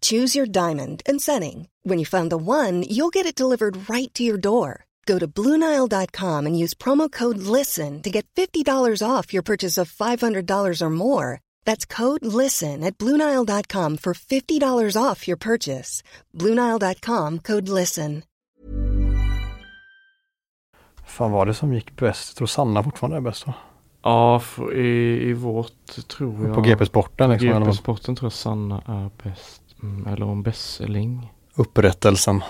Choose your diamond and setting. When you find the one, you'll get it delivered right to your door. Go to Bluenile.com and use promo code LISTEN to get $50 off your purchase of $500 or more. That's code LISTEN at Bluenile.com for $50 off your purchase. Bluenile.com code LISTEN. Fan var det som gick bäst? Jag tror Sanna fortfarande är bäst va? Ja, för i, i vårt tror jag. På GP-sporten liksom. GP-sporten tror jag Sanna är bäst. Mm, eller om Besseling. Upprättelsen.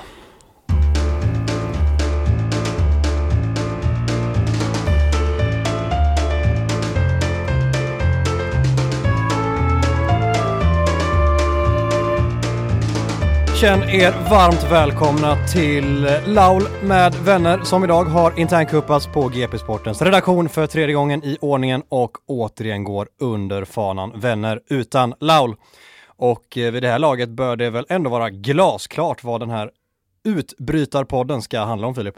Känn er varmt välkomna till Laul med vänner som idag har internkuppats på GP Sportens redaktion för tredje gången i ordningen och återigen går under fanan Vänner utan Laul. Och eh, vid det här laget bör det väl ändå vara glasklart vad den här utbrytarpodden ska handla om Filip.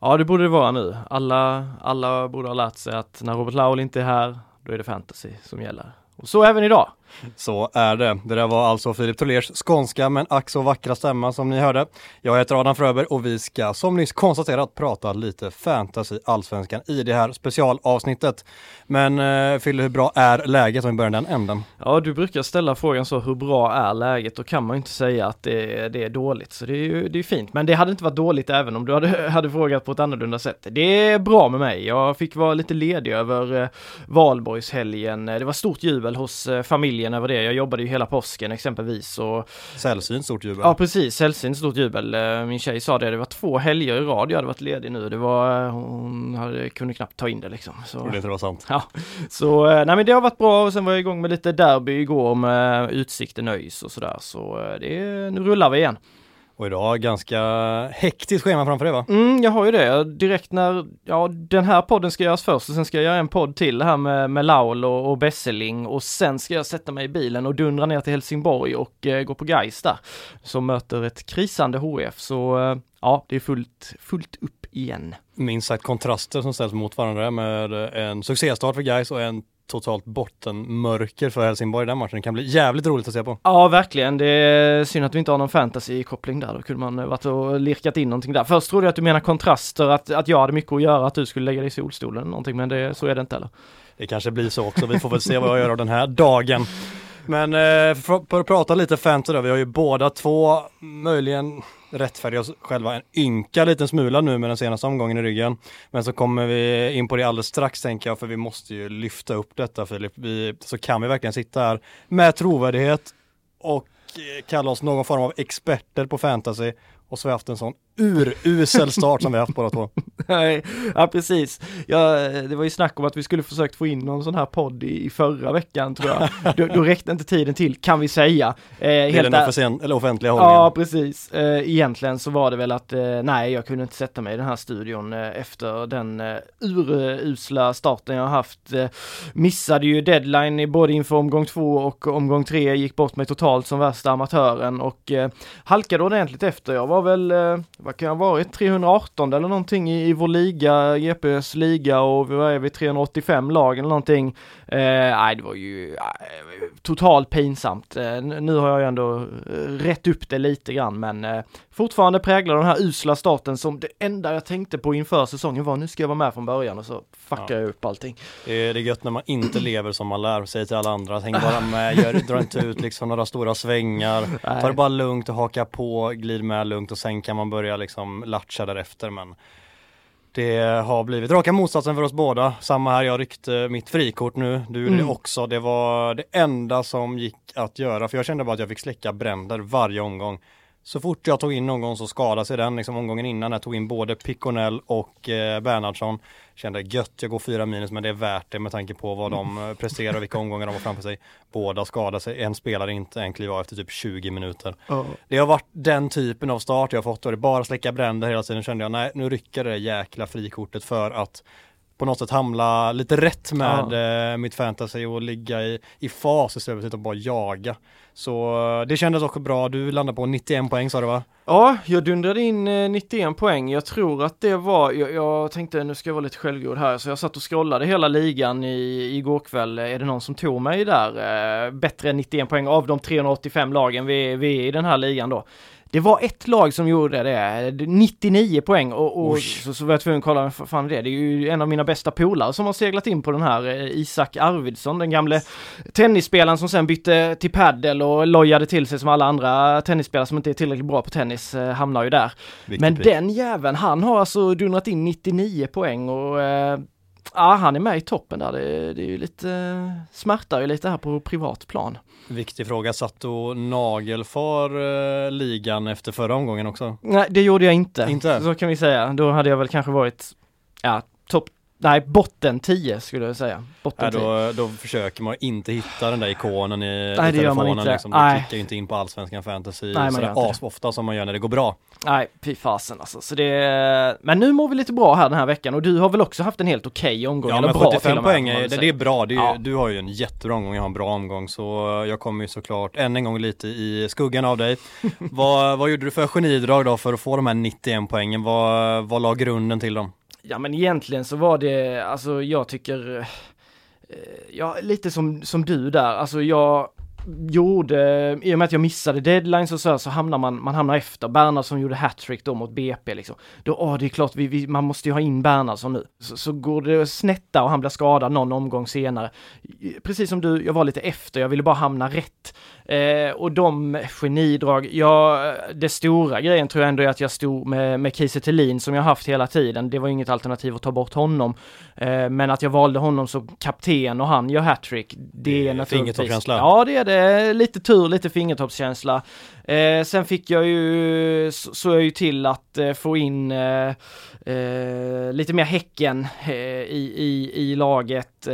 Ja, det borde det vara nu. Alla, alla borde ha lärt sig att när Robert Laul inte är här, då är det fantasy som gäller. Och så även idag. Så är det. Det där var alltså Filip Tolers skånska men ack så vackra stämma som ni hörde. Jag heter Adam Fröberg och vi ska som nyss konstaterat prata lite fantasy allsvenskan i det här specialavsnittet. Men eh, Fille, hur bra är läget om vi börjar den änden? Ja, du brukar ställa frågan så, hur bra är läget? Då kan man ju inte säga att det, det är dåligt, så det är ju det är fint. Men det hade inte varit dåligt även om du hade, hade frågat på ett annorlunda sätt. Det är bra med mig. Jag fick vara lite ledig över eh, valborgshelgen. Det var stort jubel hos eh, familjen över det. Jag jobbade ju hela påsken exempelvis och Sällsynt stort jubel. Ja precis, sällsynt stort jubel. Eh, Min tjej sa det, det var två helger i rad jag hade varit ledig nu. Det var, eh, hon hade, kunde knappt ta in det liksom. Så, Trodde inte det var sant. ja. så eh, nej men det har varit bra och sen var jag igång med lite derby igår med Utsikten ÖIS och sådär. Så det, nu rullar vi igen. Och idag ganska hektiskt schema framför dig va? Mm, jag har ju det. Direkt när, ja den här podden ska göras först och sen ska jag göra en podd till här med, med Laul och, och Besseling och sen ska jag sätta mig i bilen och dundra ner till Helsingborg och eh, gå på Gais där. Som möter ett krisande HF så eh, ja, det är fullt, fullt upp igen. Minst sagt kontraster som ställs mot varandra med en succéstart för Gais och en totalt bottenmörker för Helsingborg i den matchen. Det kan bli jävligt roligt att se på. Ja, verkligen. Det är synd att vi inte har någon fantasy-koppling där. Då kunde man varit och lirkat in någonting där. Först trodde jag att du menar kontraster, att, att jag hade mycket att göra, att du skulle lägga dig i solstolen eller någonting, men det, så är det inte heller. Det kanske blir så också. Vi får väl se vad jag gör av den här dagen. Men eh, för, för att prata lite fantasy då, vi har ju båda två möjligen rättfärdiga oss själva en ynka liten smula nu med den senaste omgången i ryggen. Men så kommer vi in på det alldeles strax tänker jag, för vi måste ju lyfta upp detta Filip. Vi, så kan vi verkligen sitta här med trovärdighet och eh, kalla oss någon form av experter på fantasy och så har vi haft en sån urusel start som vi haft båda två. Nej, ja precis. Ja, det var ju snack om att vi skulle försökt få in någon sån här podd i, i förra veckan tror jag. Då, då räckte inte tiden till, kan vi säga. Eh, Till helt den eller offentliga hållningen. Ja, precis. Eh, egentligen så var det väl att eh, nej, jag kunde inte sätta mig i den här studion eh, efter den eh, urusla starten jag haft. Eh, missade ju deadline i både inför omgång två och omgång tre, gick bort mig totalt som värsta amatören och eh, halkade ordentligt efter. Jag var väl, eh, vad kan jag ha varit, 318 eller någonting i, i vår liga, GPs liga och vad är vi, 385 lag eller någonting. Eh, nej, det var ju eh, totalt pinsamt. Eh, nu har jag ju ändå eh, rätt upp det lite grann, men eh, fortfarande präglar den här usla starten som det enda jag tänkte på inför säsongen var nu ska jag vara med från början och så fuckar Ja. jag upp allting. Det är, det är gött när man inte lever som man lär, säger till alla andra, häng bara med, gör, dra inte ut liksom några stora svängar, ta det bara lugnt och haka på, glid med lugnt och sen kan man börja liksom latcha därefter men det har blivit raka motsatsen för oss båda. Samma här, jag ryckte mitt frikort nu, du gjorde Mm. det också. Det var det enda som gick att göra, för jag kände bara att jag fick släcka bränder varje omgång. Så fort jag tog in någon så skadade sig den, liksom omgången innan jag tog in både Piconell och eh, Bernhardsson. Kände gött, jag går fyra minus men det är värt det med tanke på vad de eh, presterar och vilka omgångar de har framför sig. Båda skadade sig, en spelare inte, en kliver av efter typ 20 minuter. Det har varit den typen av start jag har fått och det bara släcka bränder hela tiden kände jag, nej nu rycker det jäkla frikortet för att på något sätt hamna lite rätt med eh, mitt fantasy och ligga i, i fas istället för att bara jaga. Så eh, det kändes också bra, du landade på 91 poäng sa du va? Ja, jag dundrade in eh, 91 poäng. Jag tror att det var, jag, jag tänkte nu ska jag vara lite självgod här, så jag satt och scrollade hela ligan i, igår kväll. Är det någon som tog mig där? Eh, bättre än 91 poäng av de 385 lagen vi, vi är i den här ligan då. Det var ett lag som gjorde det, 99 poäng och, och så, så var jag tvungen att kolla, fan det? Det är ju en av mina bästa polare som har seglat in på den här, eh, Isak Arvidsson, den gamle tennisspelaren som sen bytte till paddel och lojade till sig som alla andra tennisspelare som inte är tillräckligt bra på tennis eh, hamnar ju där. Viktigt Men den jäveln, han har alltså dundrat in 99 poäng och eh, ja, han är med i toppen där. Det, det är ju lite, eh, smärtar ju lite här på privat plan. Viktig fråga, satt och nagelfar eh, ligan efter förra omgången också? Nej, det gjorde jag inte. Inte? Så kan vi säga. Då hade jag väl kanske varit, ja, topp, nej, botten 10 skulle jag säga. Botten Nej, 10. då, då försöker man inte hitta den där ikonen i, Nej, i det telefonen. inte. Liksom. Du Nej. klickar ju inte in på Allsvenskan Fantasy man sådär det. asofta som man gör när det går bra. Nej, fy fasen alltså. Så det, men nu mår vi lite bra här den här veckan och du har väl också haft en helt okej omgång? Ja eller men bra till 75 och med, poäng, är, det, det är bra. Det är, Ja. Du har ju en jättebra omgång, jag har en bra omgång. Så jag kommer ju såklart än en gång lite i skuggan av dig. vad, vad gjorde du för genidrag då för att få de här 91 poängen? Vad, vad la grunden till dem? Ja men egentligen så var det, alltså jag tycker, eh, ja lite som, som du där, alltså jag gjorde, i och med att jag missade deadlines och så, här, så hamnar man, man hamnar efter. Bernhardsson gjorde hattrick då mot BP liksom. Då, åh det är klart, vi, vi, man måste ju ha in Bernhardsson nu. Så, så går det snett där och han blir skadad någon omgång senare. Precis som du, jag var lite efter, jag ville bara hamna rätt. Eh, och de genidrag, ja, det stora grejen tror jag ändå är att jag stod med, med Kiese Thelin som jag haft hela tiden. Det var inget alternativ att ta bort honom. Eh, men att jag valde honom som kapten och han gör hattrick, det Det är naturligtvis... fingertoppskänsla. Ja, det är det. Lite tur, lite fingertoppskänsla. Eh, sen fick jag ju, så, så jag ju till att eh, få in eh, eh, lite mer Häcken i, i, i laget.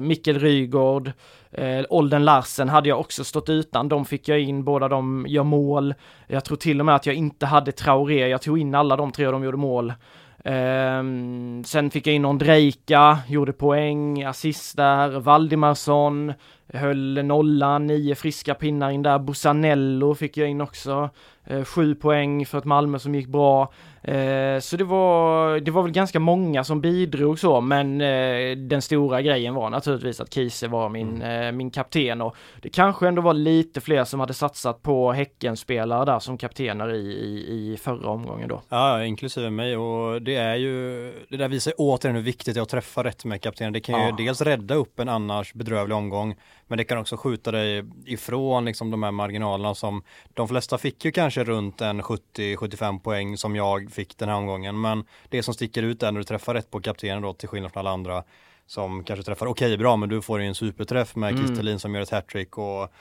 Mikkel Rygård, eh, Olden Larsen hade jag också stått utan. De fick jag in, båda de gör mål. Jag tror till och med att jag inte hade Traoré. Jag tog in alla de tre och de gjorde mål. Eh, sen fick jag in Ondrejka, gjorde poäng, assist där, Valdimarsson, höll nollan, nio friska pinnar in där, Busanello fick jag in också, eh, sju poäng för ett Malmö som gick bra. Eh, så det var, det var väl ganska många som bidrog så, men eh, den stora grejen var naturligtvis att Kiese var min, eh, min kapten och det kanske ändå var lite fler som hade satsat på Häckenspelare där som kaptener i, i, i förra omgången då. Ja, inklusive mig och det är ju, det där visar återigen hur viktigt det är att träffa rätt med kaptenen. Det kan ju Ja. dels rädda upp en annars bedrövlig omgång, men det kan också skjuta dig ifrån liksom de här marginalerna som de flesta fick ju kanske runt en 70-75 poäng som jag fick den här omgången, men det som sticker ut är när du träffar rätt på kaptenen då till skillnad från alla andra som kanske träffar okej bra, men du får ju en superträff med Mm. Kristelin som gör ett hattrick och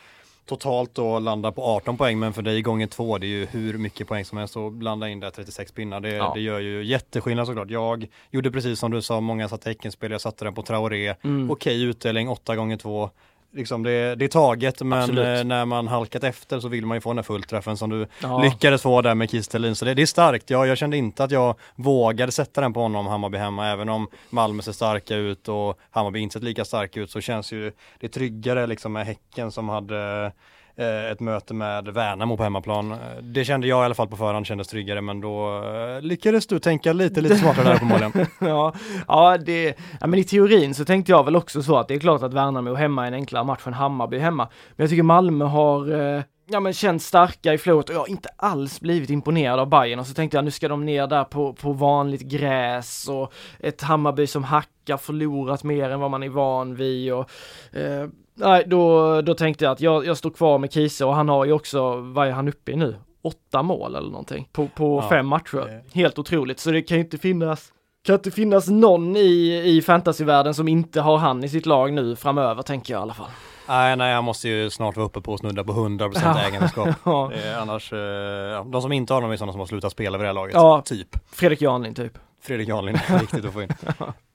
totalt då landar på 18 poäng men för dig gånger två det är ju hur mycket poäng som helst att blanda in där 36 pinnar det, Ja. det gör ju jätteskillnad såklart. Jag gjorde precis som du sa, många satte Häckenspel, jag satte den på Traoré, Mm. okej utdelning 8 gånger 2 Liksom det, det är taget men Absolut. eh, när man halkat efter så vill man ju få den här fullträffen som du Ja. lyckades få där med Kistelin. Så det, det är starkt. Jag, jag kände inte att jag vågade sätta den på honom Hammarby hemma. Även om Malmö ser starka ut och Hammarby inte sett lika starka ut så känns ju det tryggare liksom med Häcken som hade Eh, ett möte med Värnamo på hemmaplan. Eh, det kände jag i alla fall på förhand kändes tryggare men då eh, lyckades du tänka lite, lite smartare där uppenbarligen. ja, ja, det, ja, men i teorin så tänkte jag väl också så att det är klart att Värnamo hemma är en enklare match än Hammarby hemma. Men jag tycker Malmö har eh, Ja men känns starka i flowet och jag har inte alls blivit imponerad av Bayern och så tänkte jag nu ska de ner där på, på vanligt gräs och ett Hammarby som hackar förlorat mer än vad man är van vid och eh, Nej, då, då tänkte jag att jag, jag står kvar med Kiese och han har ju också, vad är han uppe i nu? Åtta mål eller någonting på, på Ja, fem matcher. det- Helt otroligt, så det kan ju inte finnas kan inte finnas någon i, i fantasyvärlden som inte har han i sitt lag nu framöver tänker jag i alla fall. Nej, nej, han måste ju snart vara uppe på och snudda på 100% Ja. ägandeskap. Ja. Annars, eh, de som inte har dem är sådana som har slutat spela vid det här laget. Ja. Typ. Fredrik Janlin typ. Fredrik Janlin, viktigt att få in.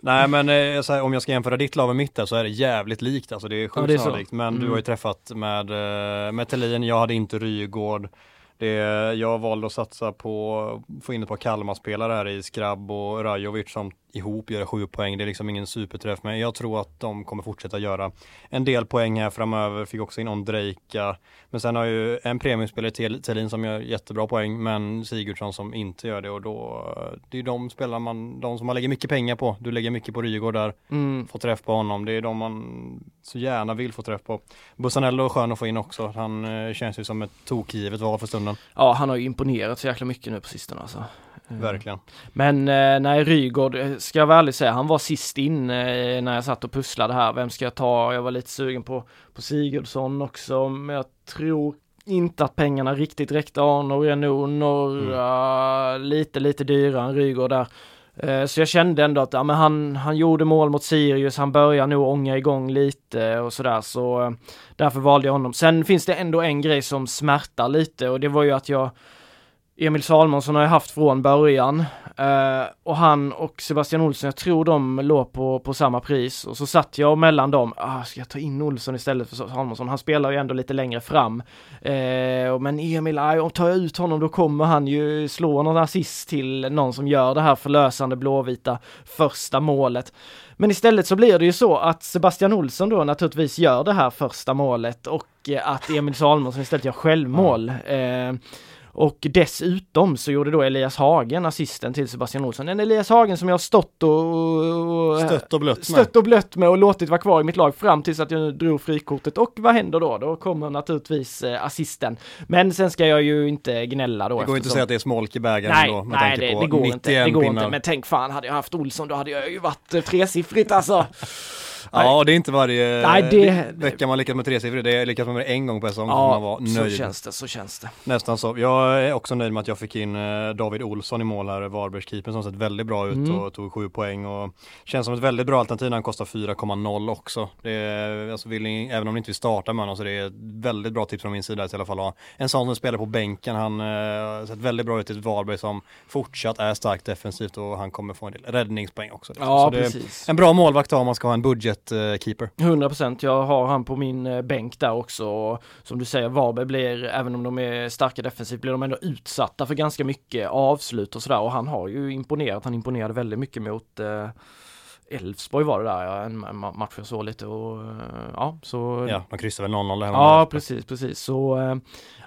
Nej men eh, så här, om jag ska jämföra ditt lag med mitt där så är det jävligt likt alltså det är Ja, sjukt det är så. sannolikt. Men du Mm. har ju träffat med, eh, med Thelin, jag hade inte Rygaard. Det, jag valde att satsa på att få in ett par Kalmar-spelare här i Skrabb och Rajovic som ihop gör sju poäng. Det är liksom ingen superträff men jag tror att de kommer fortsätta göra en del poäng här framöver. Fick också in Ondrejka. Men sen har ju en premiumspelare Thelin som gör jättebra poäng men Sigurdsson som inte gör det och då det är de spelarna man, de som man lägger mycket pengar på. Du lägger mycket på Rygaard där, Mm. få träff på honom. Det är de man så gärna vill få träff på. Bussanello är skön att få in också. Han eh, känns ju som ett tokgivet val för stunden. Ja, han har ju imponerat så jäkla mycket nu på sistone alltså. Eh, Verkligen. Men eh, nej, Rygaard, ska jag vara ärlig säga, han var sist in när jag satt och pusslade här. Vem ska jag ta? Jag var lite sugen på, på Sigurdsson också, men jag tror inte att pengarna riktigt räckte. Arnor är nog några, lite, lite dyrare än Rygaard där. Eh, så jag kände ändå att ja, men han, han gjorde mål mot Sirius, han börjar nog ånga igång lite och sådär så eh, därför valde jag honom. Sen finns det ändå en grej som smärtar lite och det var ju att jag Emil Salmonsson har jag haft från början eh, och han och Sebastian Olsson, jag tror de låg på, på samma pris och så satt jag mellan dem, ah, ska jag ta in Olsson istället för Salmonsson? Han spelar ju ändå lite längre fram. Eh, men Emil, om tar jag ut honom då kommer han ju slå någon assist till någon som gör det här förlösande blåvita första målet. Men istället så blir det ju så att Sebastian Olsson då naturligtvis gör det här första målet och att Emil Salmonsson istället gör självmål. Eh, och dessutom så gjorde då Elias Hagen assisten till Sebastian Olsson. En Elias Hagen som jag har stått och, och Stött och blött med. stött och blött med och låtit vara kvar i mitt lag fram tills att jag drog frikortet. Och vad händer då? Då kommer naturligtvis eh, assisten. Men sen ska jag ju inte gnälla då. Det går inte att eftersom- säga att det är smolk i bägaren Nej, med nej tanke det, på det går 91 inte. Det går pinnar. inte. Men tänk fan, hade jag haft Olsson då hade jag ju varit eh, tresiffrigt alltså. Ja, det är inte varje Nej, det- vecka man lyckas med tresiffrigt. Det är lyckas man med en gång per säsong så får man vara så nöjd. känns det, så känns det. Nästan så. Jag är också nöjd med att jag fick in eh, David Olsson i mål här, Varbergskeepern som sett väldigt bra ut Mm. och tog sju poäng och känns som ett väldigt bra alternativ när han kostar 4,0 också. Det är, alltså vill ni, även om ni inte vill starta med honom så det är ett väldigt bra tips från min sida att i alla fall ha en sån som spelar på bänken. Han eh, har sett väldigt bra ut i ett Varberg som fortsatt är starkt defensivt och han kommer få en del räddningspoäng också. Ja, så precis. en bra målvakt om man ska ha en budgetkeeper. 100% jag har han på min eh, bänk där också. Och som du säger, Varberg blir, även om de är starka defensivt, blir de ändå utsatta för ganska mycket avslut och sådär. Och han har ju imponerat, han imponerade väldigt mycket mot eh, Elfsborg var det där, ja, en ma- match jag såg lite och eh, ja, så Ja, de kryssar väl 0-0 det här Ja, precis, precis. Så eh,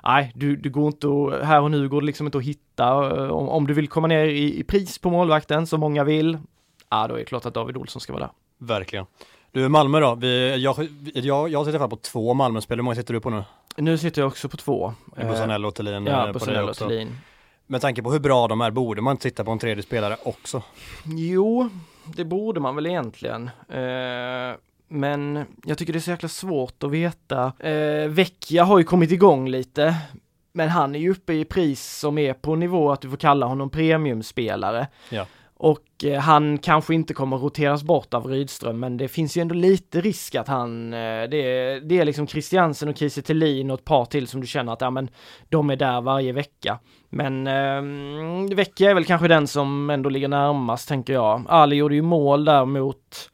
nej, du, du går inte att, här och nu går det liksom inte att hitta, eh, om, om du vill komma ner i, i pris på målvakten som många vill, ja då är det klart att David Olsson ska vara där. Verkligen. Du, Malmö då? Vi, jag, jag, jag sitter i alla fall på två Malmö-spel. Hur många sitter du på nu? Nu sitter jag också på två. Eh, Bussanello och Thelin eh, Ja, på det Bussanello och. Thelin. Med tanke på hur bra de är, borde man inte titta på en tredje spelare också? Jo, det borde man väl egentligen. Eh, men jag tycker det är så jäkla svårt att veta. Eh, Vecchia har ju kommit igång lite. Men han är ju uppe i pris som är på nivå att du får kalla honom premiumspelare. Ja. Och eh, han kanske inte kommer roteras bort av Rydström, men det finns ju ändå lite risk att han, eh, det, är, det är liksom Christiansen och Kiese Thelin och ett par till som du känner att, ja men, de är där varje vecka. Men eh, Vecchia är väl kanske den som ändå ligger närmast, tänker jag. Ali gjorde ju mål där mot,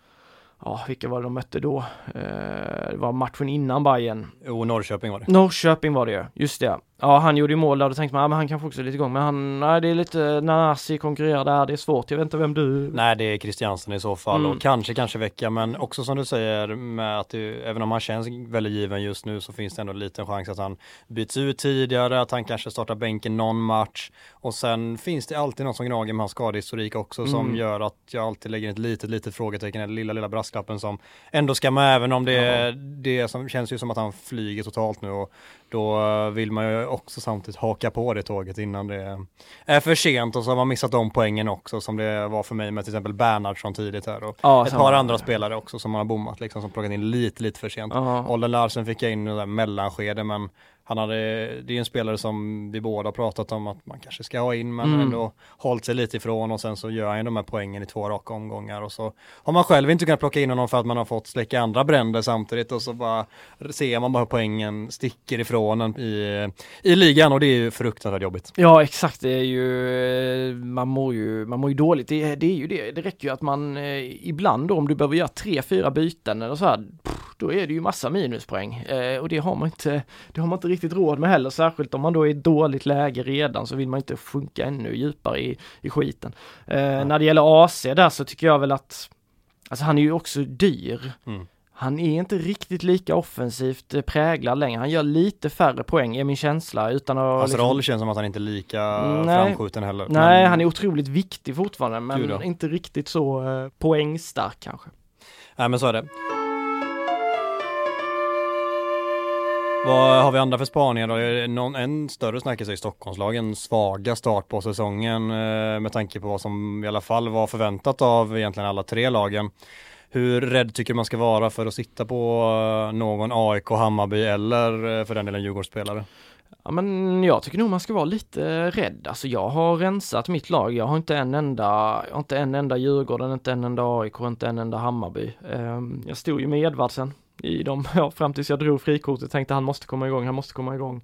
ja, vilka var det de mötte då? Eh, det var matchen innan Bayern Jo, Norrköping var det. Norrköping var det ju, just det. Ja, han gjorde ju mål där då tänkte man, ja, men han kanske också är lite igång. Men han, nej det är lite, Nanasi konkurrerar där, det är svårt. Jag vet inte vem du... Nej det är Christiansen i så fall Mm. och kanske kanske vecka men också som du säger med att det, även om han känns väldigt given just nu så finns det ändå en liten chans att han byts ut tidigare, att han kanske startar bänken någon match och sen finns det alltid något som gnager med hans skadehistorik också som Mm. gör att jag alltid lägger ett litet litet frågetecken, den lilla lilla brasklappen som ändå ska med även om det, det som känns ju som att han flyger totalt nu och då vill man ju också samtidigt haka på det tåget innan det är för sent och så har man missat de poängen också som det var för mig med till exempel Bernhardsson tidigt här och Ja, ett par andra spelare också som man har bommat liksom som plockat in lite lite för sent. Ja. Ollen Larsen fick jag in i mellanskede men han hade, det är en spelare som vi båda pratat om att man kanske ska ha in men Mm. ändå hållit sig lite ifrån och sen så gör han ju de här poängen i två raka omgångar och så har man själv inte kunnat plocka in honom för att man har fått släcka andra bränder samtidigt och så bara ser man bara hur poängen sticker ifrån en i, i ligan och det är ju fruktansvärt jobbigt. Ja exakt, det är ju, man mår ju, man mår ju dåligt. Det, det är ju det, det räcker ju att man eh, ibland då om du behöver göra tre, fyra byten eller så här, då är det ju massa minuspoäng. Eh, och det har man inte, det har man inte riktigt råd med heller, särskilt om man då är i dåligt läge redan så vill man inte sjunka ännu djupare i, i skiten. Eh, När det gäller AC där så tycker jag väl att, alltså han är ju också dyr. Mm. Han är inte riktigt lika offensivt eh, präglad längre. Han gör lite färre poäng är min känsla utan att... Hans liksom- roll känns som att han inte är lika Mm, nej. framskjuten heller. Nej, Men- han är otroligt viktig fortfarande men ja. inte riktigt så eh, poängstark kanske. Nej men så är det. Vad har vi andra för spaningar då? Någon, en större snackis är Stockholmslagen svaga start på säsongen eh, med tanke på vad som i alla fall var förväntat av egentligen alla tre lagen. Hur rädd tycker du man ska vara för att sitta på eh, någon AIK, Hammarby eller eh, för den delen Djurgårdsspelare? Ja men jag tycker nog man ska vara lite rädd. Alltså jag har rensat mitt lag. Jag har inte en enda, inte en enda Djurgården, inte en enda AIK, inte en enda Hammarby. Ehm, jag stod ju med Edvardsen i dem, ja, fram tills jag drog frikortet tänkte han måste komma igång, han måste komma igång.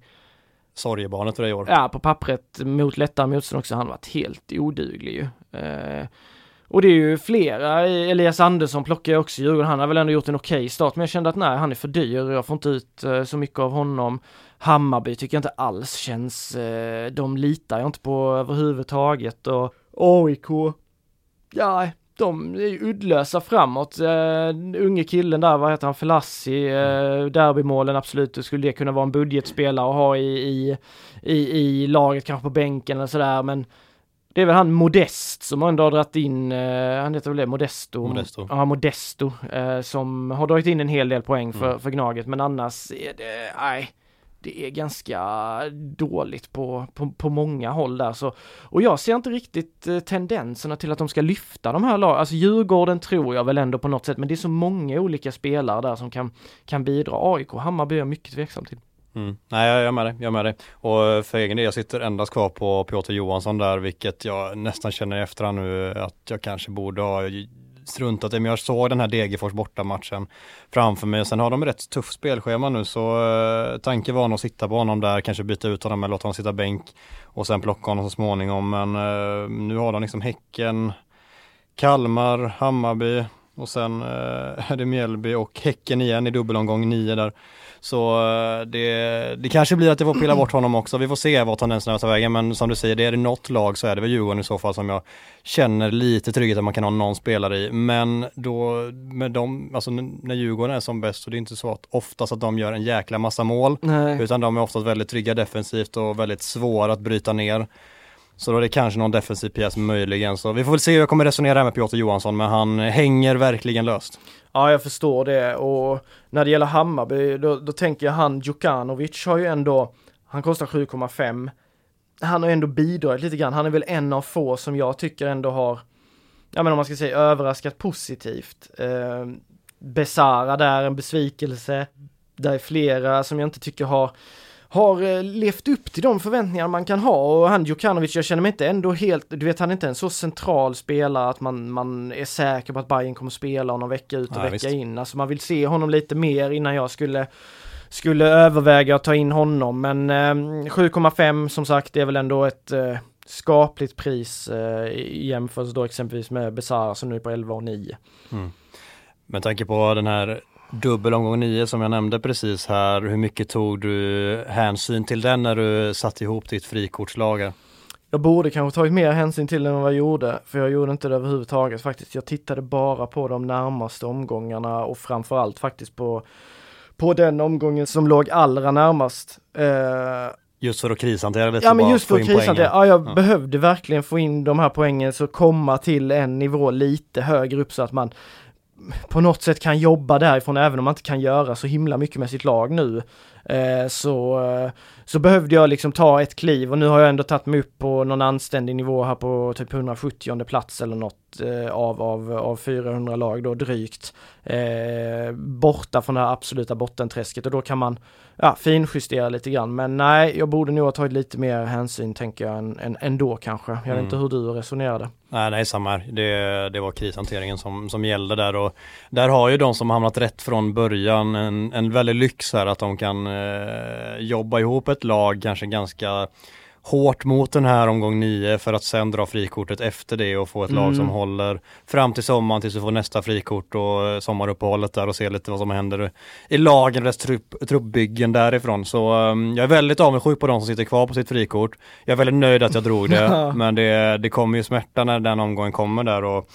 Sorgebarnet för dig i år. Ja, på pappret mot lättare motstånd också, han varit helt oduglig ju. Eh, och det är ju flera, Elias Andersson plockar jag också i Djurgården, han har väl ändå gjort en okej start, men jag kände att nej, han är för dyr, jag får inte ut eh, så mycket av honom. Hammarby tycker jag inte alls känns, eh, de litar jag inte på överhuvudtaget och AIK, ja, de är uddlösa framåt. Eh, unge killen där, vad heter han, Felassi, eh, derbymålen absolut, det skulle det kunna vara en budgetspelare att ha i, i, i, i laget, kanske på bänken eller sådär, men det är väl han Modest som ändå har dragit in, eh, han heter väl det, Modesto? Modesto. Ja, Modesto, eh, som har dragit in en hel del poäng för, Mm. för Gnaget, men annars är det, nej, det är ganska dåligt på, på, på många håll där så. Och jag ser inte riktigt eh, tendenserna till att de ska lyfta de här lagen. Alltså Djurgården tror jag väl ändå på något sätt, men det är så många olika spelare där som kan, kan bidra. AIK, och Hammarby är jag mycket tveksam till. Mm. Nej jag är med dig, jag är med dig. Och eh, för egen del, jag sitter endast kvar på Piotr Johansson där, vilket jag nästan känner i efterhand nu att jag kanske borde ha struntat i. Men jag såg den här Degerfors bortamatchen framför mig. Sen har de rätt tuff spelschema nu så eh, tanken var nog att sitta på honom där, kanske byta ut honom eller låta honom sitta bänk och sen plocka honom så småningom. Men eh, nu har de liksom Häcken, Kalmar, Hammarby och sen eh, är det Mjällby och Häcken igen i dubbelomgång 9 där. Så eh, det, det kanske blir att jag får pilla bort honom också. Vi får se vad tendenserna tar vägen. Men som du säger, det är det något lag så är det väl Djurgården i så fall som jag känner lite trygghet att man kan ha någon spelare i. Men då med dem, alltså när Djurgården är som bäst så det är inte så att oftast att de gör en jäkla massa mål. Nej. Utan de är oftast väldigt trygga defensivt och väldigt svåra att bryta ner. Så då är det kanske någon defensiv pjäs möjligen. Så vi får väl se hur jag kommer resonera här med Piotr Johansson. Men han hänger verkligen löst. Ja, jag förstår det och när det gäller Hammarby, då, då tänker jag han Djukanovic har ju ändå, han kostar 7,5. Han har ju ändå bidragit lite grann, han är väl en av få som jag tycker ändå har, ja men om man ska säga överraskat positivt. Eh, Besara där, en besvikelse. Där är flera som jag inte tycker har har eh, levt upp till de förväntningar man kan ha och han Djukanovic, jag känner mig inte ändå helt, du vet han är inte en så central spelare att man, man är säker på att Bayern kommer spela honom vecka ut och Nej, vecka visst. in. Alltså man vill se honom lite mer innan jag skulle skulle överväga att ta in honom men eh, 7,5 som sagt det är väl ändå ett eh, skapligt pris eh, i jämförelse då exempelvis med Besara som nu är på 11 och 9. Med tanke på den här Dubbel omgång 9 som jag nämnde precis här. Hur mycket tog du hänsyn till den när du satte ihop ditt frikortslager? Jag borde kanske tagit mer hänsyn till den än vad jag gjorde, för jag gjorde inte det överhuvudtaget faktiskt. Jag tittade bara på de närmaste omgångarna och framförallt faktiskt på, på den omgången som låg allra närmast. Eh, Just för att krishantera lite? Ja men just för att krishantera, ja jag Ja. behövde verkligen få in de här poängen så komma till en nivå lite högre upp så att man på något sätt kan jobba därifrån även om man inte kan göra så himla mycket med sitt lag nu. Eh, så, eh, så behövde jag liksom ta ett kliv och nu har jag ändå tagit mig upp på någon anständig nivå här på typ 170 plats eller något eh, av, av, av 400 lag då drygt. Borta från det här absoluta bottenträsket och då kan man ja, finjustera lite grann. Men nej, jag borde nog ha tagit lite mer hänsyn tänker jag än, än, ändå kanske. Jag vet Mm. inte hur du resonerade. Nej, nej, samma här. Det, det var krishanteringen som, som gällde där och där har ju de som hamnat rätt från början en, en väldig lyx här att de kan eh, jobba ihop ett lag kanske ganska hårt mot den här omgång 9 för att sen dra frikortet efter det och få ett lag Mm. som håller fram till sommaren tills vi får nästa frikort och eh, sommaruppehållet där och se lite vad som händer i lagen, dess trupp, truppbyggen därifrån. Så um, jag är väldigt avundsjuk på de som sitter kvar på sitt frikort. Jag är väldigt nöjd att jag drog det, men det, det kommer ju smärta när den omgången kommer där och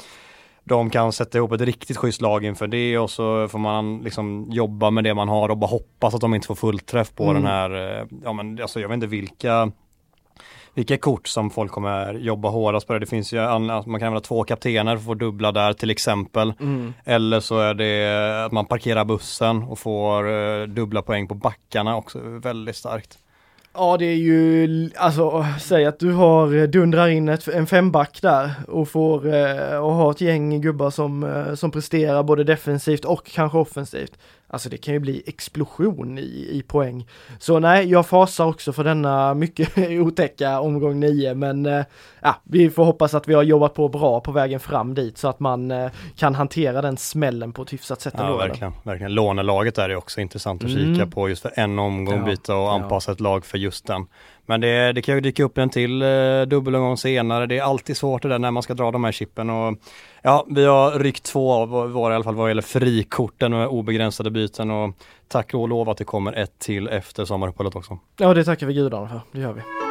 de kan sätta ihop ett riktigt schysst lag inför det och så får man liksom jobba med det man har och bara hoppas att de inte får fullträff på Mm. den här, eh, ja men alltså jag vet inte vilka vilka kort som folk kommer jobba hårdast på det. Det finns ju, alltså man kan använda två kaptener för att få dubbla där till exempel. Mm. Eller så är det att man parkerar bussen och får eh, dubbla poäng på backarna också. Väldigt starkt. Ja det är ju, alltså säg att du har, eh, dundrar in ett, en femback där och får, eh, och har ett gäng gubbar som, eh, som presterar både defensivt och kanske offensivt. Alltså det kan ju bli explosion i, i poäng. Så nej, jag fasar också för denna mycket otäcka omgång 9 men eh, ja, vi får hoppas att vi har jobbat på bra på vägen fram dit så att man eh, kan hantera den smällen på ett hyfsat sätt Ja, verkligen, verkligen. Lånelaget är det också intressant att Mm. kika på just för en omgång Ja, byta och ja. anpassa ett lag för just den. Men det, det kan ju dyka upp en till eh, dubbelomgång senare. Det är alltid svårt det där när man ska dra de här chippen och ja, vi har ryckt två av våra i alla fall vad gäller frikorten och obegränsade byten och tack och lov att det kommer ett till efter sommaruppehållet också. Ja, det tackar vi gudarna för. Det gör vi.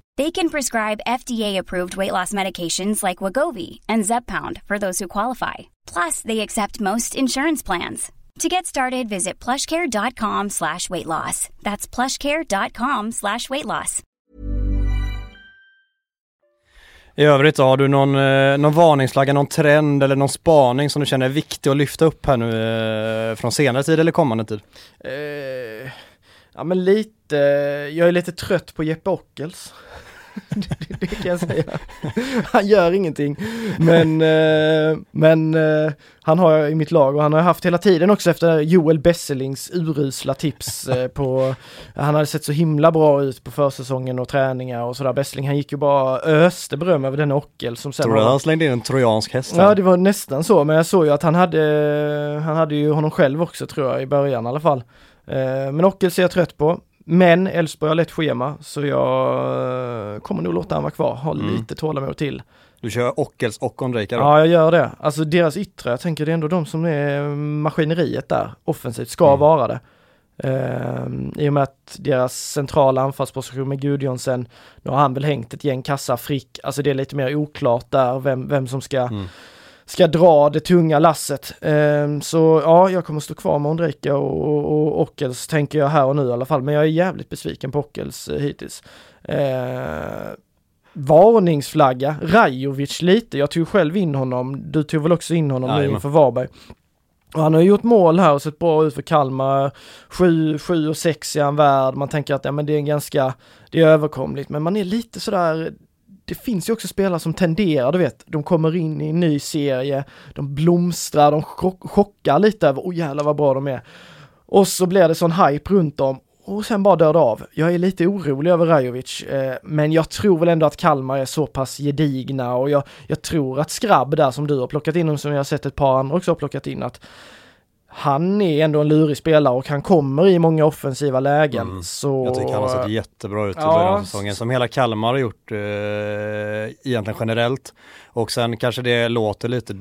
They can prescribe FDA-approved weight loss medications like Wagovi and Zepbound for those who qualify. Plus, they accept most insurance plans. To get started, visit plushcare.com slash weight loss. That's plushcare.com slash weight loss. I övrigt har du någon, eh, någon varningsflagga, någon trend eller någon spaning som du känner är viktig att lyfta upp här nu eh, från senare tid eller kommande tid? Eh, ja men lite, jag är lite trött på Jeppe Ockels. det, det kan jag säga. Han gör ingenting. Men, eh, men eh, han har jag i mitt lag och han har haft hela tiden också efter Joel Besselings urusla tips eh, på, han hade sett så himla bra ut på försäsongen och träningar och sådär. Besseling han gick ju bara öste beröm över den Ockel som sen Tror du han slängde in en trojansk häst? Ja det var nästan så, men jag såg ju att han hade, han hade ju honom själv också tror jag i början i alla fall. Eh, Men Ockels är jag trött på. Men Elfsborg har lätt schema så jag eh, kommer nog låta han vara kvar, ha Mm. lite tålamod till. Du kör Ockels och Ondrejka då? Ja jag gör det. Alltså deras yttre, jag tänker det är ändå de som är maskineriet där offensivt, ska Mm. vara det. Ehm, I och med att deras centrala anfallsposition med Gudjonsen, nu har han väl hängt ett gäng kassar frick, alltså det är lite mer oklart där vem, vem som ska Mm. Ska dra det tunga lasset. Ehm, så ja, jag kommer stå kvar med Ondrejka och, och, och Ockels tänker jag här och nu i alla fall, men jag är jävligt besviken på Ockels eh, hittills. Ehm, varningsflagga, Rajovic lite, jag tog själv in honom, du tog väl också in honom nu inför Varberg. Och han har gjort mål här och sett bra ut för Kalmar. 7, 7 och 6 är han värd. Man tänker att ja, men det är en ganska, det är överkomligt, men man är lite sådär det finns ju också spelare som tenderar, du vet, de kommer in i en ny serie, de blomstrar, de chock, chockar lite över, oh jävlar vad bra de är. Och så blir det sån hype runt dem och sen bara dör det av. Jag är lite orolig över Rajovic, eh, men jag tror väl ändå att Kalmar är så pass gedigna och jag, jag tror att Skrabb där som du har plockat in och som jag har sett ett par andra också har plockat in att han är ändå en lurig spelare och han kommer i många offensiva lägen. Mm. Så... Jag tycker han har sett jättebra ut i Ja, början av säsongen, som hela Kalmar har gjort eh, egentligen generellt. Och sen kanske det låter lite,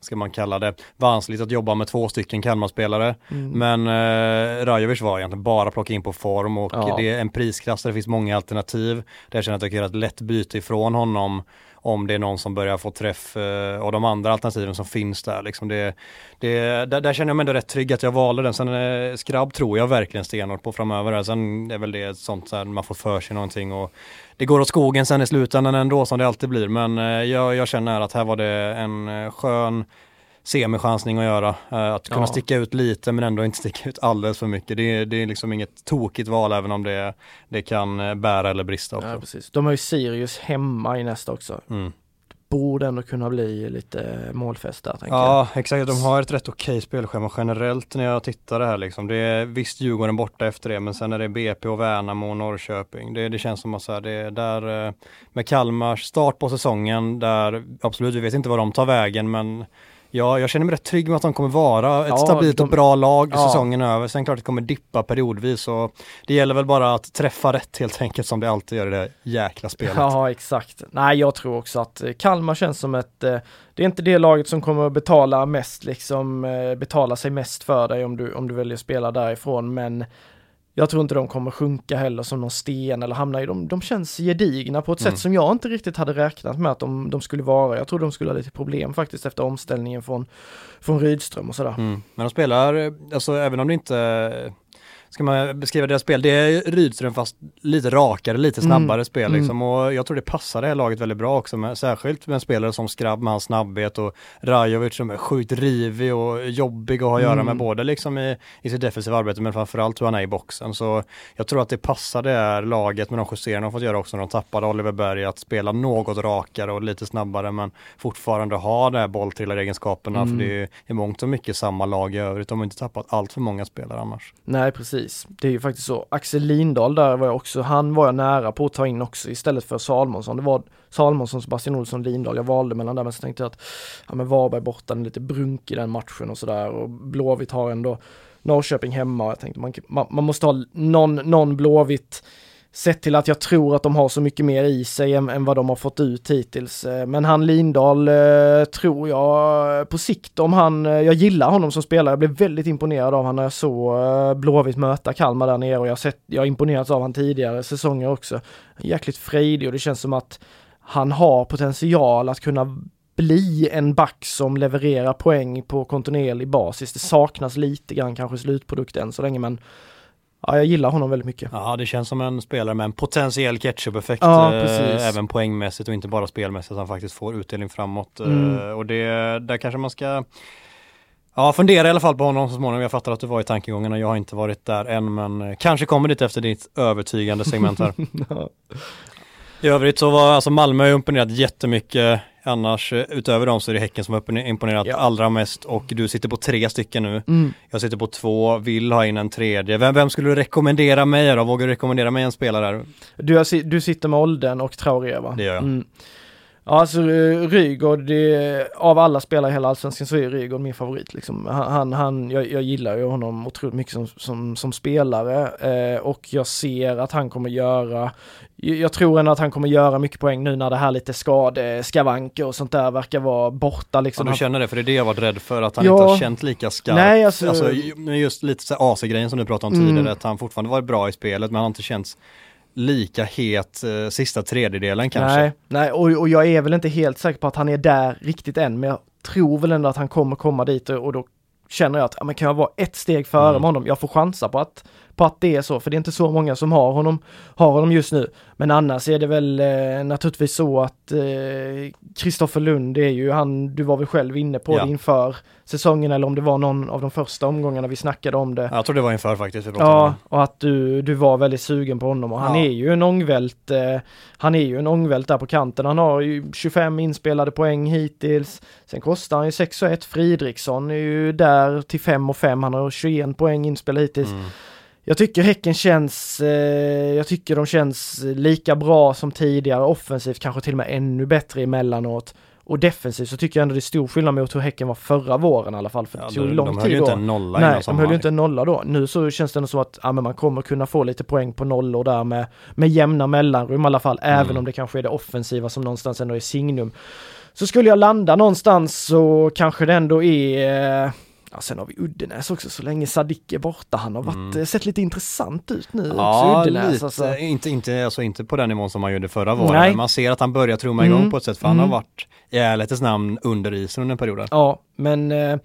ska man kalla det, vanskligt att jobba med två stycken Kalmar-spelare. Mm. Men eh, Rajovic var egentligen bara plocka in på form och Ja. det är en prisklass där det finns många alternativ. Där jag känner att jag kan göra ett lätt byte ifrån honom om det är någon som börjar få träff eh, och de andra alternativen som finns där. Liksom det, det, där, där känner jag mig ändå rätt trygg att jag valde den. Sen eh, Skrabb tror jag verkligen stenhårt på framöver. Här. Sen är väl det ett sånt så här, man får för sig någonting och det går åt skogen sen i slutändan ändå som det alltid blir. Men eh, jag, jag känner att här var det en eh, skön semichansning att göra. Eh, att kunna Ja. sticka ut lite men ändå inte sticka ut alldeles för mycket. Det, är- det är liksom inget tokigt val även om det, det kan eh, bära eller brista också. Ja, precis. De har ju Sirius hemma i nästa också. Mm. Borde ändå kunna bli lite målfest där tänker jag. Ja, exakt. De har ett rätt okej spelschema generellt när jag tittar det här liksom. Det är visst Djurgården borta efter det, men sen är det BP och Värnamo och Norrköping. Det, det känns som att så här, det är där eh, med Kalmars start på säsongen, där absolut, vi vet inte vad de tar vägen, men Ja, jag känner mig rätt trygg med att de kommer vara ett Ja, stabilt de- och bra lag Ja. säsongen över. Sen klart det kommer dippa periodvis och det gäller väl bara att träffa rätt helt enkelt som det alltid gör i det jäkla spelet. Ja, exakt. Nej, jag tror också att eh, Kalmar känns som ett, eh, det är inte det laget som kommer att betala mest, liksom eh, betala sig mest för dig om du, om du väljer att spela därifrån, men jag tror inte de kommer sjunka heller som någon sten eller hamna i, de, de känns gedigna på ett Mm. sätt som jag inte riktigt hade räknat med att de, de skulle vara. Jag tror de skulle ha lite problem faktiskt efter omställningen från, från Rydström och sådär. Mm. Men de spelar, eh, alltså även om det inte Ska man beskriva deras spel, det är Rydström fast lite rakare, lite Mm. snabbare spel Mm. liksom och jag tror det passar det här laget väldigt bra också, med, särskilt med en spelare som Skrabb med hans snabbhet och Rajovic som är sjukt rivig och jobbig att ha att göra Mm. med både liksom i, i sitt defensiva arbete men framförallt hur han är i boxen. Så jag tror att det passar det här laget med de justeringarna de fått göra också när de tappade Oliver Berg att spela något rakare och lite snabbare men fortfarande ha de här bolltrillaregenskaperna Mm. för det är i mångt och mycket samma lag i övrigt. De har inte tappat allt för många spelare annars. Nej precis, det är ju faktiskt så. Axel Lindahl där var jag också, han var jag nära på att ta in också istället för Salmonsson. Det var Salmonsson, Sebastian Olsson, Lindahl. Jag valde mellan där men så tänkte jag att ja men Varberg borta, den är lite brunk i den matchen och sådär och Blåvitt har ändå Norrköping hemma. och Jag tänkte man, man, man måste ha någon, någon Blåvitt Sett till att jag tror att de har så mycket mer i sig än, än vad de har fått ut hittills. Eh, men han Lindahl eh, tror jag eh, på sikt om han, eh, jag gillar honom som spelare, jag blev väldigt imponerad av honom när jag såg eh, Blåvitt möta Kalmar där nere och jag har sett, jag har imponerats av honom tidigare säsonger också. Jäkligt frejdig och det känns som att han har potential att kunna bli en back som levererar poäng på kontinuerlig basis. Det saknas lite grann kanske slutprodukt än så länge men ja, jag gillar honom väldigt mycket. Ja, det känns som en spelare med en potentiell ketchup-effekt Ja, eh, även poängmässigt och inte bara spelmässigt, att han faktiskt får utdelning framåt. eh, Mm. Och det, där kanske man ska Ja, fundera i alla fall på honom så småningom. Jag fattar att du var i tankegångarna. Jag har inte varit där än, men eh, kanske kommer dit efter ditt övertygande segment här. I övrigt så var alltså Malmö imponerat jättemycket. Annars eh, utöver dem så är det Häcken som har impone- imponerat Ja. allra mest och du sitter på tre stycken nu. Mm. Jag sitter på två, vill ha in en tredje. Vem, vem skulle du rekommendera mig då? Vågar du rekommendera mig en spelare? Du, du sitter med Olden och Traoré va? Det gör jag. Mm. Ja, alltså eh, Rygaard, av alla spelare i hela Allsvenskan så är Rygaard min favorit liksom. Han, han, jag, jag, gillar ju honom otroligt mycket som, som, som spelare eh, och jag ser att han kommer göra, jag tror ändå att han kommer göra mycket poäng nu när det här lite skadeskavanker och sånt där verkar vara borta liksom. Ja, du känner det, för det är det jag varit rädd för, att han Ja. inte har känt lika skarpt. Nej, alltså- alltså just lite AC-grejen som du pratade om Mm. tidigare, att han fortfarande varit bra i spelet, men han har inte känts lika het eh, sista tredjedelen kanske. Nej, nej och, och jag är väl inte helt säker på att han är där riktigt än, men jag tror väl ändå att han kommer komma dit och, och då känner jag att, ja, men kan jag vara ett steg före Mm. med honom? Jag får chansa på att, på att det är så, för det är inte så många som har honom, har honom just nu. Men annars är det väl eh, naturligtvis så att Kristoffer Lund är ju han, du var väl själv inne på Ja. det inför säsongen eller om det var någon av de första omgångarna vi snackade om det. Jag tror det var inför faktiskt. Ja, och att du, du var väldigt sugen på honom och han Ja. är ju en ångvält, eh, han är ju en ångvält där på kanten. Han har ju 25 inspelade poäng hittills. Sen kostar han ju 6 och 1. Fridriksson är ju där till 5 och 5. Han har 21 poäng inspelade hittills. Mm. Jag tycker Häcken känns, eh, jag tycker de känns lika bra som tidigare. Offensivt kanske till och med ännu bättre emellanåt. Och defensivt så tycker jag ändå det är stor skillnad mot hur Häcken var förra våren i alla fall. För Ja, det de, tog lång de höll tid ju då. inte en nolla Nej, de höll ju inte en nolla då. Nu så känns det ändå som att ja, men man kommer kunna få lite poäng på nollor där med, med jämna mellanrum i alla fall, Mm. även om det kanske är det offensiva som någonstans ändå är signum. Så skulle jag landa någonstans så kanske det ändå är eh, Ja, sen har vi Uddenäs också, så länge Sadik är borta. Han har varit, Mm. eh, sett lite intressant ut nu också, Ja, Uddenäs. lite, Alltså. inte, inte, alltså inte på den nivån som man gjorde förra våren, men man ser att han börjar trumma igång Mm. på ett sätt, för han Mm. har varit i ärlighetens namn under isen under perioden. Ja, men eh,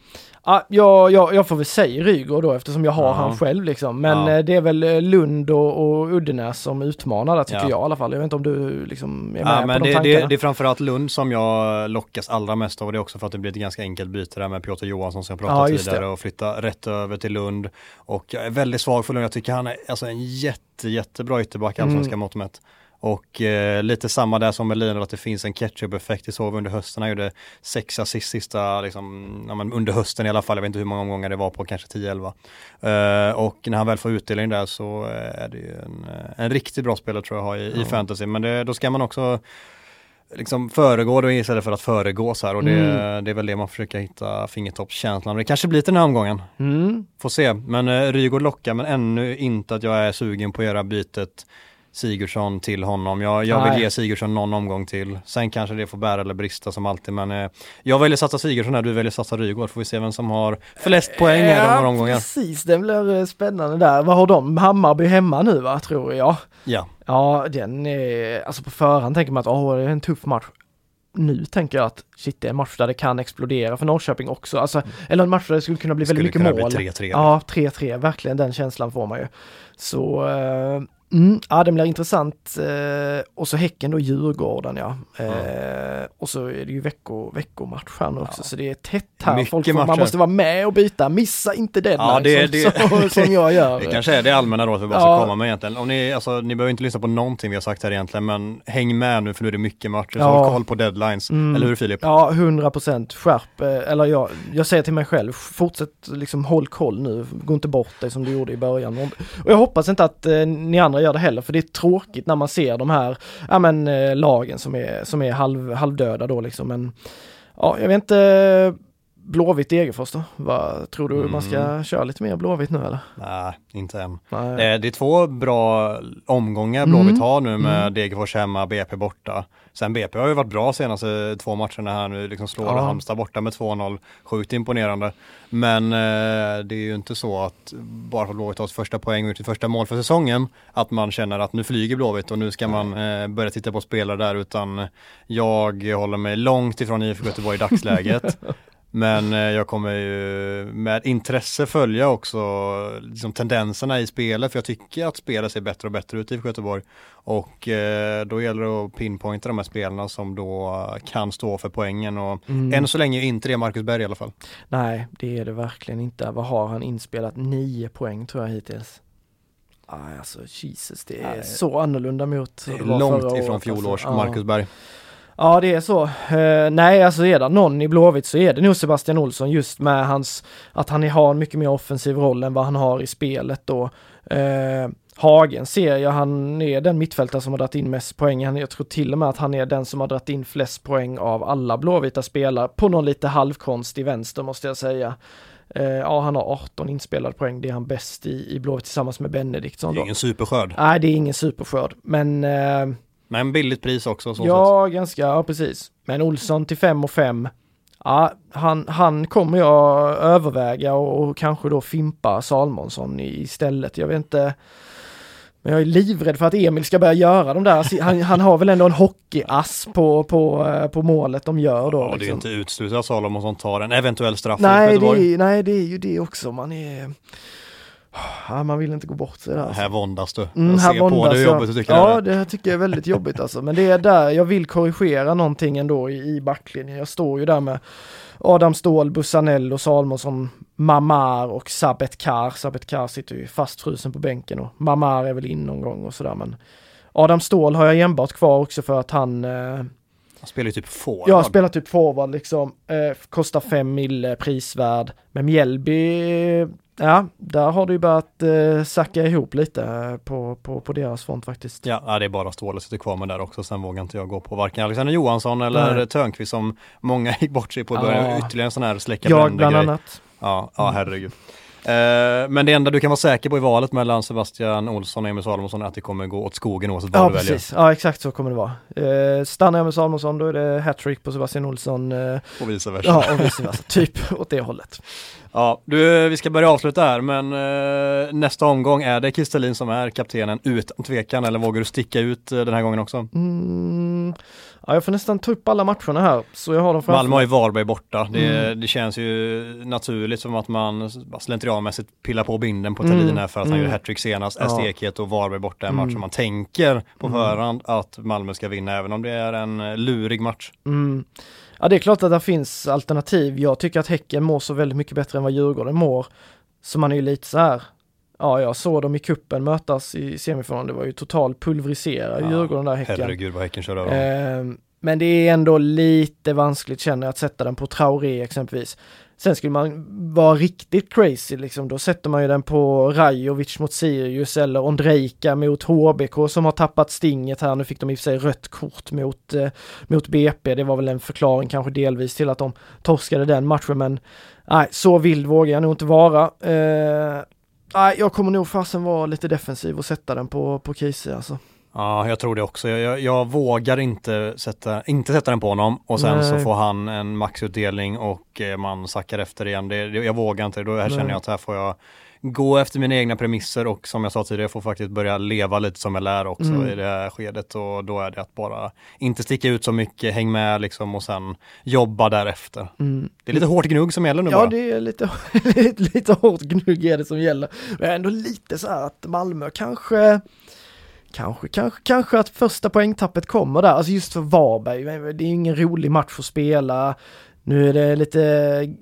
ja, jag, jag, jag får väl säga Rygaard då eftersom jag har Ja. han själv liksom. Men Ja. eh, det är väl eh, Lund och, och Uddenäs som utmanar där tycker Ja. jag i alla fall. Jag vet inte om du liksom är med Ja, på men de det, tankarna? det, det är framförallt Lund som jag lockas allra mest av och det är också för att det blir ett ganska enkelt byte där med Piotr Johansson som jag Ja, pratade just tidigare det. och flytta rätt över till Lund. Och jag är väldigt svag för Lund, jag tycker han är alltså en jätte, jättebra ytterback i allsvenska Mm. mått mätt. Och eh, lite samma där som med Linus, att det finns en ketchup-effekt. Det såg vi under hösten, han gjorde sex assist sista, liksom, ja, under hösten i alla fall, jag vet inte hur många omgångar det var på, kanske 10-11. Eh, och när han väl får utdelning där så är det ju en, eh, en riktigt bra spelare tror jag har i, i fantasy. Men det, då ska man också liksom föregå det istället för att föregås här och det, Mm. det är väl det man försöker hitta fingertoppskänslan. Det kanske blir till den här omgången, Mm. får se. Men eh, Rygaard lockar men ännu inte att jag är sugen på att göra bytet Sigurdsson till honom. Jag, jag vill Nej. ge Sigurdsson någon omgång till. Sen kanske det får bära eller brista som alltid men eh, jag väljer satsa Sigurdsson här, du väljer satsa Rygaard. Får vi se vem som har flest poäng här de några omgångar. precis, det blir eh, spännande där. Vad har de? Hammarby hemma nu va, tror jag. Ja, Ja, den är, alltså på förhand tänker man att åh, det är en tuff match. Nu tänker jag att shit, det är en match där det kan explodera för Norrköping också. Alltså, eller en match där det skulle kunna bli skulle väldigt mycket bli mål. 3-3. Ja, 3-3, verkligen den känslan får man ju. Så, eh, mm, ja det blir intressant. Eh, och så Häcken då, Djurgården ja. Eh, och så är det ju vecko, veckomatch här nu också, så det är tätt här. Mycket Folk får, man matcher. måste vara med och byta, missa inte deadline Ja, det- som, det- som, som jag gör. Det kanske är det allmänna rådet vi bara Ja. ska komma med egentligen. Om ni, alltså, ni behöver inte lyssna på någonting vi har sagt här egentligen, men häng med nu för nu är det mycket matcher, Ja. håll koll på deadlines. Mm. Eller hur Filip? Ja, 100 procent skärp, eh, eller jag, jag säger till mig själv, fortsätt liksom håll koll nu, gå inte bort dig som du gjorde i början. Och jag hoppas inte att eh, ni andra gör det heller, för det är tråkigt när man ser de här, ja men eh, lagen som är, som är halv, halvdöda då liksom, men ja, jag vet inte, Blåvitt Degerfors då? Vad, tror du man ska Mm. köra lite mer Blåvitt nu eller? Nej, inte än. Nej. Eh, Det är två bra omgångar Mm. Blåvitt har nu med Mm. Degerfors hemma, BP borta. Sen BP har ju varit bra senaste två matcherna här nu, liksom slår Ja. Halmstad borta med 2-0, sjukt imponerande. Men eh, det är ju inte så att bara för att Blåvitt har första poäng och sitt första mål för säsongen, att man känner att nu flyger Blåvitt och nu ska man eh, börja titta på spelare där, utan jag håller mig långt ifrån IFK Göteborg i dagsläget. Men eh, jag kommer ju med intresse följa också liksom, tendenserna i spelet för jag tycker att spelet ser bättre och bättre ut i Göteborg. Och eh, då gäller det att pinpointa de här spelarna som då kan stå för poängen och Mm. än så länge är inte det Marcus Berg i alla fall. Nej, det är det verkligen inte. Vad har han inspelat? Nio poäng tror jag hittills. Aj, alltså Jesus, det är Nej. så annorlunda mot Det är det var långt förra ifrån året, fjolårs alltså. Marcus Berg. Ja, det är så. Eh, nej, alltså är det någon i Blåvitt så är det nog Sebastian Olsson just med hans, att han har en mycket mer offensiv roll än vad han har i spelet då. Eh, Hagen ser jag, han är den mittfältare som har dragit in mest poäng. Jag tror till och med att han är den som har dragit in flest poäng av alla blåvita spelare på någon lite halvkonstig vänster måste jag säga. Eh, ja, han har 18 inspelade poäng, det är han bäst i, i Blåvitt tillsammans med Benediktsson. Det är ingen superskörd. Nej, det är ingen superskörd, men Men billigt pris också. Så Ja, ganska, ja precis. Men Olsson till 5 och 5. Ja, han, han kommer jag överväga och, och kanske då fimpa Salmonsson istället. Jag vet inte. Men jag är livrädd för att Emil ska börja göra de där. Han, han har väl ändå en hockeyass på, på, eh, på målet de gör då. Ja, det är liksom. inte uteslutet att Salomonsson tar en eventuell straff. nej, det är, nej, det är ju det också. Man är... Ja, man vill inte gå bort sig där. alltså. Här våndas du. Mm, jag här ser på dig hur jobbigt du tycker Ja, det är. det tycker jag är väldigt jobbigt alltså. Men det är där jag vill korrigera någonting ändå i, i backlinjen. Jag står ju där med Adam Ståhl, Bussanello, Salmonsson, Mamar och Sabet Kar. Sabet Kar sitter ju fastfrusen på bänken och Mamar är väl in någon gång och sådär men Adam Ståhl har jag enbart kvar också för att han eh, Han spelar ju typ forward. jag spelar typ forward liksom, eh, kostar fem mille prisvärd. Men Mjällby, ja, där har det ju börjat eh, sacka ihop lite eh, på, på, på deras front faktiskt. Ja, ja, det är bara Ståhle sitter kvar med där också. Sen vågar inte jag gå på varken Alexander Johansson eller Nej. Törnqvist som många gick bort sig på. Ja. Börjar ytterligare en sån här släcka Jag bland grej. annat. Ja, ja herregud. Eh, men det enda du kan vara säker på i valet mellan Sebastian Olsson och Emil Salomonsson är att det kommer gå åt skogen oavsett vad Ja du väljer. precis, ja exakt så kommer det vara. Eh, stannar med Salomonsson då är det hattrick på Sebastian Olsson. Eh, Och vice versa. ja och vice versa, typ åt det hållet. Ja, du, vi ska börja avsluta här, men eh, nästa omgång är det Kristelin som är kaptenen utan tvekan, eller vågar du sticka ut eh, den här gången också? Mm, ja, jag får nästan ta upp alla matcherna här så jag har dem framför Malmö har ju Varberg borta. Det, Mm. det känns ju naturligt som att man slentrianmässigt pillar på binden på Mm. Thelin här för att han Mm. gjorde hattrick senast. Ja. Stekhet och Varberg borta är en match Mm. som man tänker på Mm. förhand att Malmö ska vinna, även om det är en eh, lurig match. Mm. Ja det är klart att det finns alternativ. Jag tycker att Häcken mår så väldigt mycket bättre än vad Djurgården mår. Så man är ju lite så här. Ja, jag såg dem i kuppen mötas i semifinalen. Det var ju total pulverisera i Djurgården där Häcken. Herregud vad Häcken kör över dem. Eh, men det är ändå lite vanskligt känner jag att sätta den på Traoré exempelvis. Sen skulle man vara riktigt crazy liksom, då sätter man ju den på Rajovic mot Sirius eller Ondrejka mot HBK som har tappat stinget här. Nu fick de i och för sig rött kort mot, eh, mot BP. Det var väl en förklaring kanske delvis till att de torskade den matchen men nej, så vild vågar jag nog inte vara. Eh, nej, jag kommer nog fasen vara lite defensiv och sätta den på, på Kiese alltså. Ja, jag tror det också. Jag, jag, vågar inte sätta, inte sätta den på honom och sen så Nej. får han en maxutdelning och eh, man sackar efter igen. Det, det, jag vågar inte. Då här Nej. känner jag att här får jag gå efter mina egna premisser och som jag sa tidigare, jag får faktiskt börja leva lite som jag lär också Mm. i det här skedet och då är det att bara inte sticka ut så mycket, häng med liksom och sen jobba därefter. Mm. Det är lite hårt gnugg som gäller nu Ja, bara. det är lite, lite, lite hårt gnugg är det som gäller. Men ändå lite så här att Malmö kanske, kanske, kanske, kanske att första poängtappet kommer där. Alltså just för Varberg, det är ju ingen rolig match att spela. Nu är det lite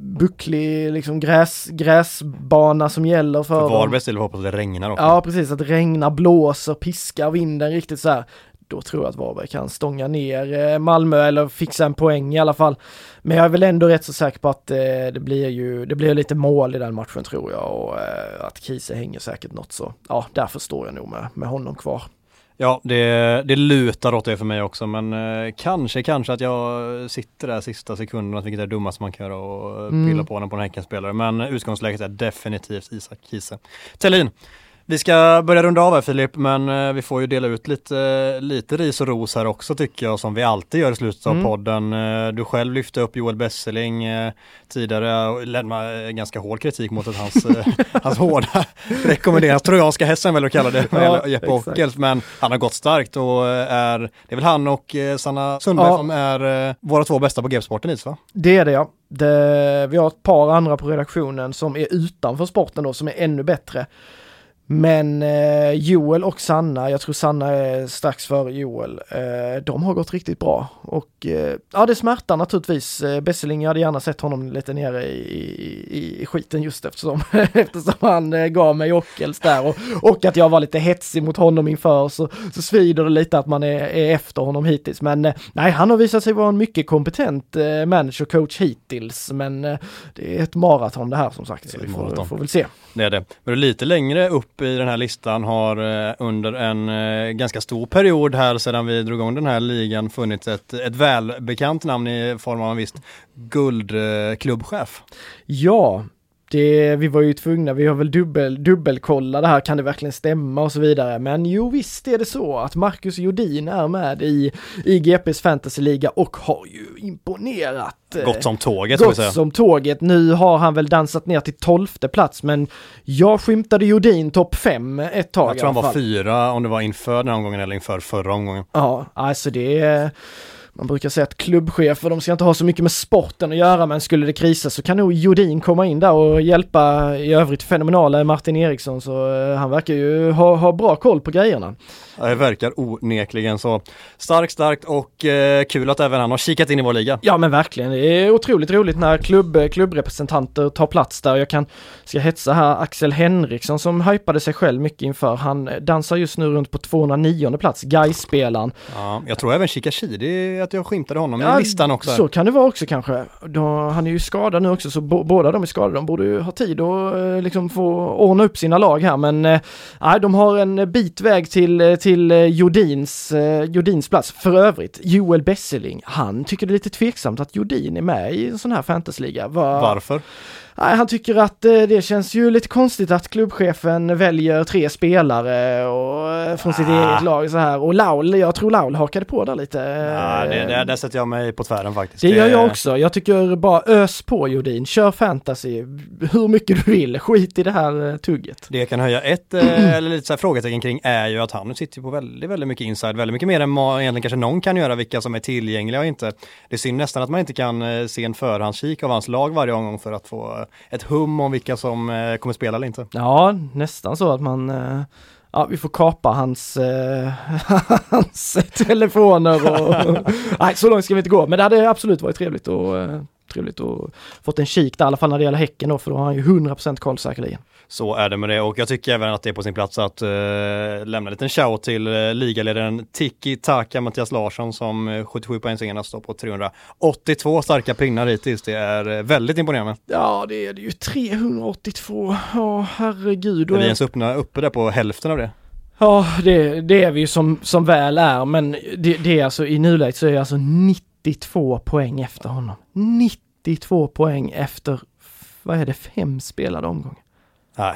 bucklig liksom gräs, gräsbana som gäller för, För. Varbergs del hoppas att det regnar också. Ja, precis. Att det regnar, blåser, piskar vinden riktigt så här. Då tror jag att Varberg kan stånga ner eh, Malmö eller fixa en poäng i alla fall. Men jag är väl ändå rätt så säker på att eh, det blir ju, det blir lite mål i den matchen tror jag och eh, att Kiese hänger säkert något så. Ja, därför står jag nog med, med honom kvar. Ja, det, det lutar åt det för mig också, men eh, kanske, kanske att jag sitter där sista sekunderna, vilket är det dummaste man kan göra och Mm. pilla på honom på en Häckenspelare. Men utgångsläget är definitivt Isak Kiese. Tellin, vi ska börja runda av här Filip, men eh, vi får ju dela ut lite, lite ris och ros här också tycker jag, som vi alltid gör i slutet av Mm. podden. Eh, Du själv lyfte upp Joel Besseling eh, tidigare och lämnade ganska hård kritik mot att hans, hans hårda rekommendering, hans trojanska hästen väl att kalla det, med Ja, Jeppe. Ockels, men han har gått starkt och är, det är väl han och Sanna Sundberg Ja. som är våra två bästa på GP-sporten va? Det är det ja. Det, vi har ett par andra på redaktionen som är utanför sporten då, som är ännu bättre. Men eh, Joel och Sanna, jag tror Sanna är strax före Joel, eh, de har gått riktigt bra. Och eh, ja, det smärtar naturligtvis. Eh, Besseling, jag hade gärna sett honom lite nere i, i, i skiten just eftersom, eftersom han eh, gav mig ockels där och, och att jag var lite hetsig mot honom inför så, så svider det lite att man är, är efter honom hittills. Men eh, nej, han har visat sig vara en mycket kompetent eh, manager coach hittills. Men eh, det är ett maraton det här som sagt, så vi får, får väl se. Det är det. Men lite längre upp i den här listan har eh, under en eh, ganska stor period här sedan vi drog igång den här ligan funnits ett, ett välbekant namn i form av en viss guldklubbchef. Ja, det, vi var ju tvungna, vi har väl dubbel, dubbelkolla det här, kan det verkligen stämma och så vidare. Men jo, visst är det så att Marcus Jodin är med i, i GPs fantasyliga och har ju imponerat. eh, Gott som tåget Gott säga. som tåget. Nu har han väl dansat ner till tolfte plats, men jag skymtade Jodin topp fem ett tag Jag tror han var fyra om det var inför den omgången eller inför förra omgången. Ja, alltså det är... Man brukar säga att klubbchefer, de ska inte ha så mycket med sporten att göra, men skulle det krisa så kan nog Jodin komma in där och hjälpa i övrigt fenomenala Martin Eriksson, så eh, han verkar ju ha, ha bra koll på grejerna. Det verkar onekligen så. Starkt, starkt och eh, kul att även han har kikat in i vår liga. Ja men verkligen, det är otroligt roligt när klubb, klubbrepresentanter tar plats där. Jag kan, ska hetsa här, Axel Henriksson som hypade sig själv mycket inför. Han dansar just nu runt på 209 plats, Gais-spelaren. Ja, jag tror även Shikashidi, att jag skymtade honom i listan också. Så kan det vara också kanske. Då, han är ju skadad nu också så bo, båda de är skadade. De borde ju ha tid att eh, liksom få ordna upp sina lag här men eh, nej, de har en bit väg till, eh, till eh, Jodins, eh, Jodins plats. För övrigt, Joel Besseling, han tycker det är lite tveksamt att Jodin är med i en sån här fantasyliga. Va- Varför? Nej, han tycker att eh, det känns ju lite konstigt att klubbchefen väljer tre spelare och, eh, från sitt Ah. eget lag så här. Och Laul, jag tror Laul hakade på där lite. Ja, det, det, där sätter jag mig på tvären faktiskt. det gör jag också. Jag tycker bara ös på Jodin. Kör fantasy hur mycket du vill. Skit i det här eh, tugget. Det jag kan höja ett eh, eller lite så här frågetecken kring är ju att han sitter på väldigt, väldigt mycket inside, väldigt mycket mer än egentligen kanske någon kan göra, vilka som är tillgängliga och inte. Det är synd nästan att man inte kan eh, se en förhandskik av hans lag varje omgång för att få ett hum om vilka som kommer spela eller inte. Ja, nästan så att man Ja, vi får kapa hans, eh, hans telefoner och... Nej, så långt ska vi inte gå. Men det hade absolut varit trevligt och eh, trevligt att fått en kik där, i alla fall när det gäller Häcken då, för då har han ju 100% koll säkerligen. Så är det med det och jag tycker även att det är på sin plats att eh, lämna en liten shout till eh, ligaledaren Tiki Taka Mattias Larsson som eh, 77 poäng senast står på 382 starka pinnar hittills. Det är eh, väldigt imponerande. Ja, det är det ju 382. Ja, herregud. Då Är vi ens uppe, uppe där på hälften av det? Ja, det, det är vi ju som, som väl är, men det, det är alltså i nuläget så är jag alltså 92 poäng efter honom. 92 poäng efter, vad är det, fem spelade omgångar. Nej.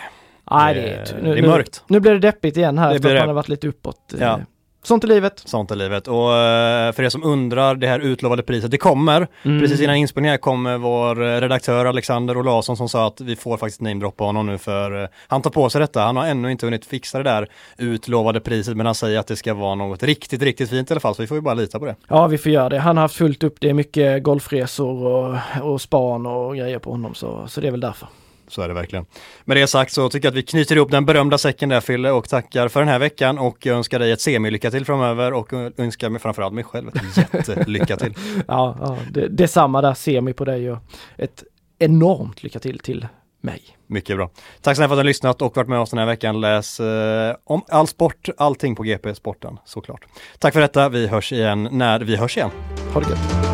Nej, Det- är, det är mörkt. Nu, nu blir det deppigt igen här Det efter att man har varit lite uppåt. Ja. Sånt är livet. Sånt är livet. Och eh, för er som undrar, det här utlovade priset, det kommer. Mm. Precis innan inspelningen här kom vår eh, redaktör Alexander Olausson som sa att vi får faktiskt namedroppa honom nu för eh, han tar på sig detta. Han har ännu inte hunnit fixa det där utlovade priset men han säger att det ska vara något riktigt, riktigt fint i alla fall så vi får ju bara lita på det. Ja, vi får göra det. Han har haft fullt upp. Det är mycket golfresor och, och span och grejer på honom, så, så det är väl därför. Så är det verkligen. Med det sagt så tycker jag att vi knyter ihop den berömda säcken där Fille och tackar för den här veckan och jag önskar dig ett semi-lycka till framöver och önskar mig framförallt mig själv ett jättelycka till. Ja, ja det, detsamma där, semi på dig och ett enormt lycka till till mig. Mycket bra. Tack snälla för att ni har lyssnat och varit med oss den här veckan. Läs eh, om all sport, allting på GP Sporten såklart. Tack för detta. Vi hörs igen när vi hörs igen. Ha det gött.